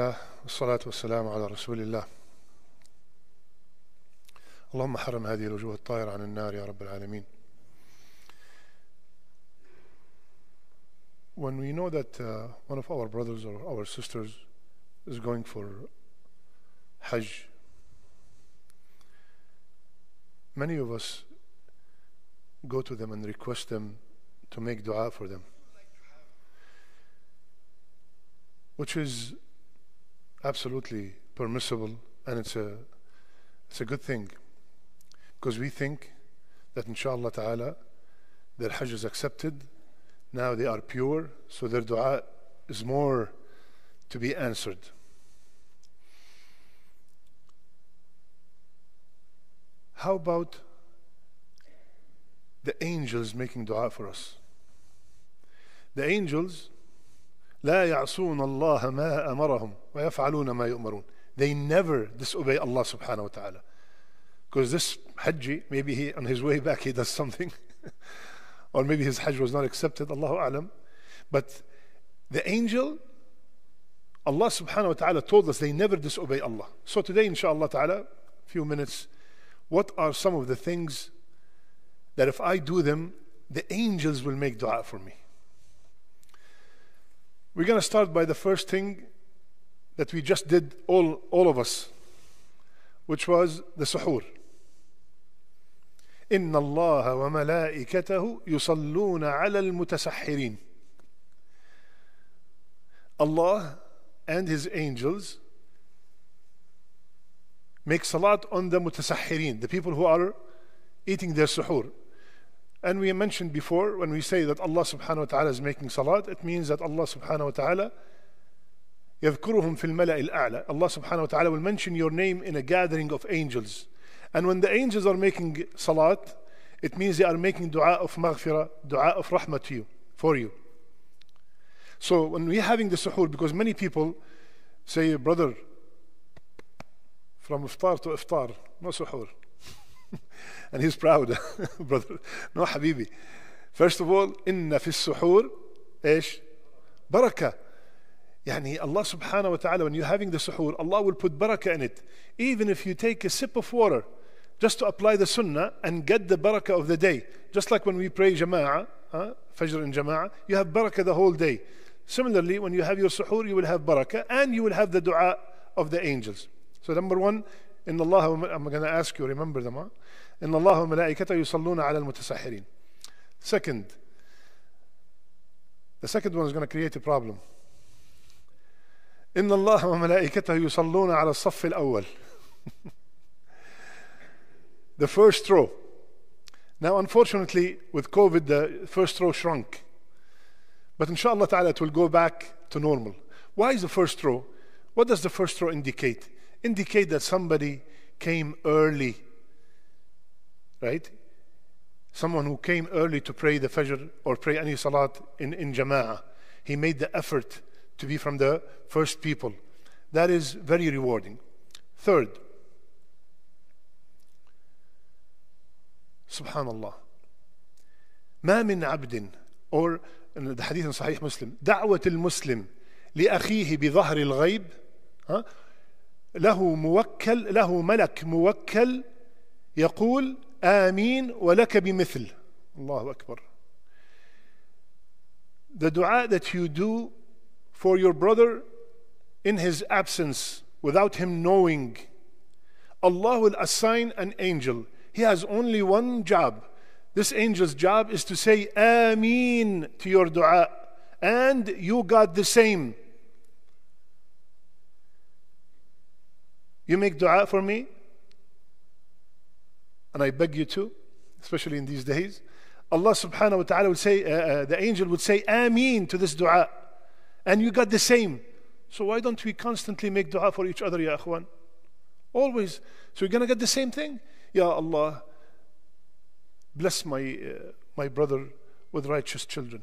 الله والصلاة والسلام على رسول الله اللهم حرم هذه الوجوه الطاهرة عن النار يا رب العالمين When we know that uh, one of our brothers or our sisters is going for Hajj, many of us go to them and request them to make dua for them, which is absolutely permissible and it's a it's a good thing. Because we think that inshallah ta'ala their hajj is accepted. Now they are pure so their dua is more to be answered. How about the angels making dua for us? The angels لا يعصون الله ما أمرهم ويفعلون ما يؤمرون they never disobey Allah subhanahu wa ta'ala because this Hajji maybe he on his way back he does something or maybe his Hajj was not accepted Allahu Alam but the angel Allah subhanahu wa ta'ala told us they never disobey Allah so today inshallah ta'ala few minutes what are some of the things that if I do them the angels will make dua for me we're going to start by the first thing that we just did, all, all of us, which was the suhoor. إن الله وملائكته يصلون على المتسحرين. Allah and His angels make salat on the mutasahirin, the people who are eating their suhoor. And we mentioned before when we say that Allah subhanahu wa ta'ala is making salat, it means that Allah subhanahu wa ta'ala يذكرهم في الملأ الأعلى. Allah subhanahu wa ta'ala will mention your name in a gathering of angels. And when the angels are making salat, it means they are making dua of maghfirah, dua of rahmah to you, for you. So when we're having the suhoor, because many people say, brother, from iftar to iftar, no suhoor. and he's proud brother no حبيبي first of all إن في السحور إيش بركة يعني Allah subhanahu wa ta'ala when you're having the suhoor Allah will put barakah in it even if you take a sip of water just to apply the sunnah and get the barakah of the day just like when we pray jama'ah huh? fajr in jama'ah you have barakah the whole day similarly when you have your suhoor you will have barakah and you will have the dua of the angels so number one إن الله I'm going to ask you remember them huh? إن الله وملائكته يصلون على المتسحرين second the second one is going to create a problem إن الله وملائكته يصلون على الصف الأول the first row now unfortunately with COVID the first row shrunk but inshallah ta'ala it will go back to normal why is the first row what does the first row indicate indicate that somebody came early right someone who came early to pray the fajr or pray any salat in, in jama'ah he made the effort to be from the first people that is very rewarding third subhanallah ما من عبد or in the hadith in Sahih Muslim دعوة المسلم لأخيه بظهر الغيب ها له موكل له ملك موكل يقول آمين ولك بمثل الله أكبر The dua that you do for your brother in his absence without him knowing Allah will assign an angel he has only one job this angel's job is to say Ameen to your dua and you got the same You make dua for me, and I beg you to, especially in these days. Allah subhanahu wa ta'ala would say, uh, uh, the angel would say, Ameen to this dua. And you got the same. So why don't we constantly make dua for each other, ya akhwan? Always. So you're going to get the same thing. Ya Allah, bless my, uh, my brother with righteous children.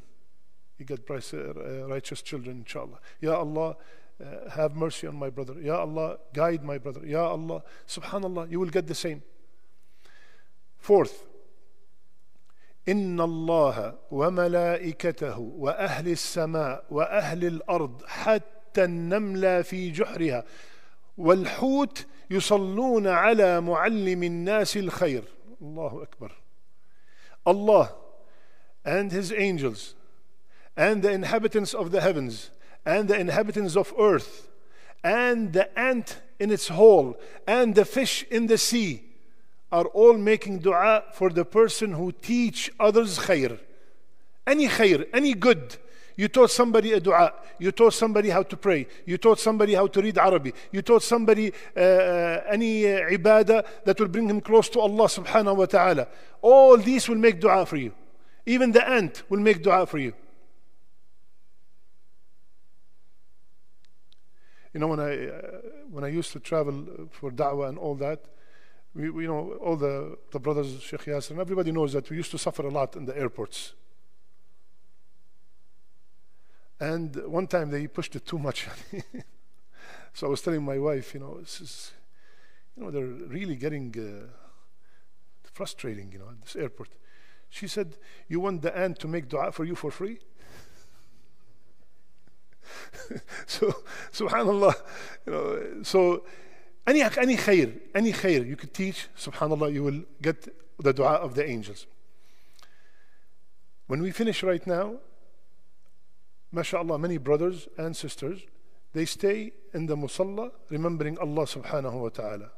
You get righteous children, inshallah. Ya Allah, uh, have mercy on my brother. Ya Allah, guide my brother. Ya Allah, subhanallah, you will get the same. Fourth, إن الله وملائكته وأهل السماء وأهل الأرض حتى حتى النملة في جحرها والحوت يصلون على معلم الناس الخير الله أكبر Allah and his angels and the inhabitants of the heavens and the inhabitants of earth and the ant in its hole and the fish in the sea are all making dua for the person who teach others khair. Any khair, any good. You taught somebody a dua. You taught somebody how to pray. You taught somebody how to read Arabic. You taught somebody uh, uh, any uh, ibadah that will bring him close to Allah subhanahu wa ta'ala. All these will make dua for you. Even the ant will make dua for you. You know, when I, uh, when I used to travel for da'wah and all that, we, we, you know, all the, the brothers, Sheikh Yasser, and everybody knows that we used to suffer a lot in the airports. And one time they pushed it too much. so I was telling my wife, you know, this is, you know, they're really getting uh, frustrating, you know, at this airport. She said, You want the ant to make dua for you for free? so, subhanallah, you know, so any, any khair, any khair you could teach, subhanAllah, you will get the dua of the angels. When we finish right now, mashallah, many brothers and sisters, they stay in the musalla remembering Allah subhanahu wa ta'ala.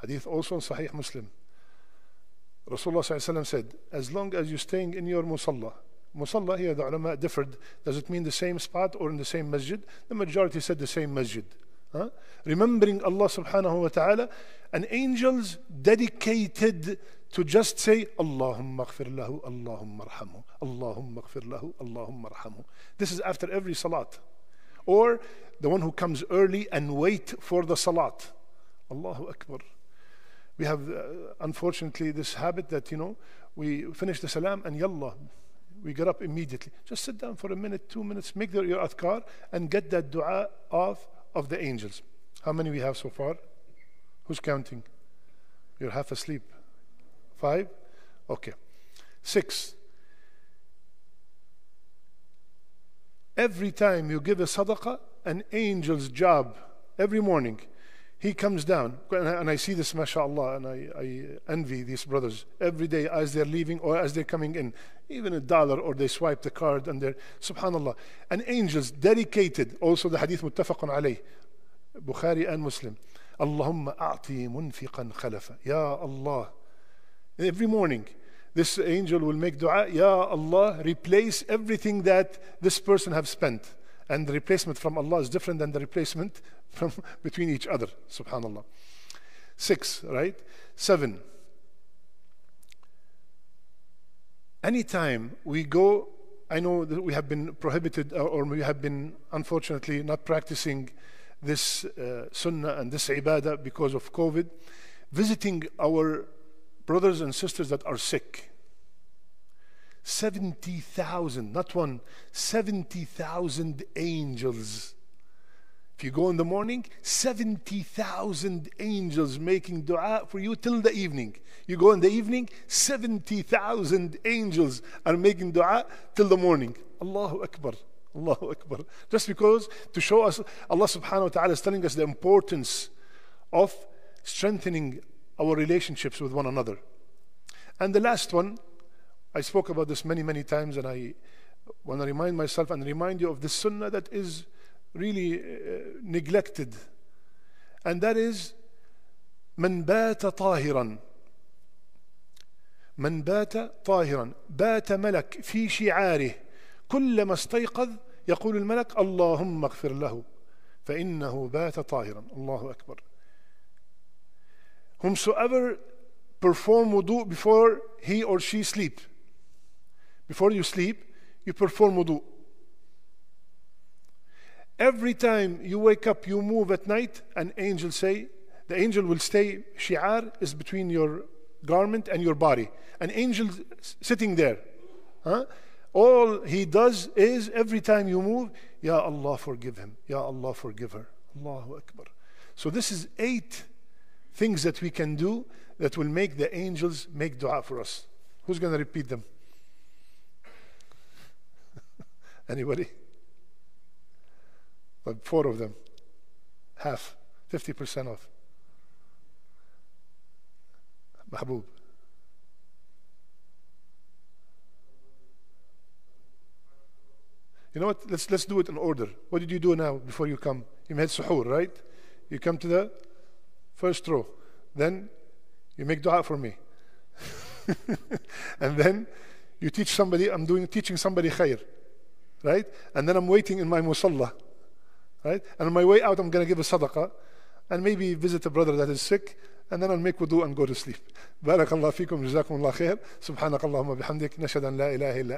Hadith also in Sahih Muslim. Rasulullah said, as long as you're staying in your musalla, musalla here the ulama differed, does it mean the same spot or in the same masjid? The majority said the same masjid. Huh? Remembering Allah subhanahu wa ta'ala, and angels dedicated to just say, Allahumma aghfir lahu, Allahumma arhamhu, Allahumma aghfir lahu, Allahumma arhamhu. This is after every salat. Or the one who comes early and wait for the salat. Allahu Akbar. We have, uh, unfortunately, this habit that, you know, we finish the salam and yallah, we get up immediately. Just sit down for a minute, two minutes, make the, your adhkar, and get that dua off of the angels. How many we have so far? Who's counting? You're half asleep. Five? Okay. Six. Every time you give a sadaqah, an angel's job, every morning, he comes down. And I see this, mashallah, and I, I envy these brothers every day as they're leaving or as they're coming in. Even a dollar, or they swipe the card, and they're, subhanallah. And angels dedicated, also the hadith muttafaqun alayh, Bukhari and Muslim. Allahumma a'ti munfiqan khalafa. Ya Allah. Every morning, this angel will make dua, Ya Allah, replace everything that this person have spent. And the replacement from Allah is different than the replacement from between each other. Subhanallah. Six, right? Seven. Anytime we go, I know that we have been prohibited uh, or we have been unfortunately not practicing this uh, sunnah and this ibadah because of COVID, visiting our brothers and sisters that are sick. 70,000, not one, 70,000 angels. If you go in the morning, 70,000 angels making dua for you till the evening. You go in the evening, 70,000 angels are making dua till the morning. Allahu Akbar. Allahu Akbar. Just because to show us, Allah subhanahu wa ta'ala is telling us the importance of strengthening our relationships with one another. And the last one, I spoke about this many, many times, and I want to remind myself and remind you of the sunnah that is really uh, neglected. And that is من بات طاهرا من بات طاهرا بات ملك في شعاره كلما استيقظ يقول الملك اللهم اغفر له فإنه بات طاهرا الله أكبر whomsoever perform wudu before he or she sleep before you sleep you perform wudu every time you wake up you move at night an angel say the angel will stay shi'ar is between your garment and your body an angel sitting there huh? All he does is every time you move, Ya Allah, forgive him. Ya Allah, forgive her. Allahu Akbar. So this is eight things that we can do that will make the angels make dua for us. Who's going to repeat them? Anybody? but four of them, half, 50% off. Mahbub. You know what? Let's, let's do it in order. What did you do now before you come? You made suhoor, right? You come to the first row. Then you make dua for me. and then you teach somebody, I'm doing teaching somebody khair. Right? And then I'm waiting in my musalla Right? And on my way out I'm gonna give a sadaqah and maybe visit a brother that is sick and then I'll make wudu and go to sleep. بارك الله فيكم جزاكم الله خير سبحانك اللهم وبحمدك نشهد أن لا إله إلا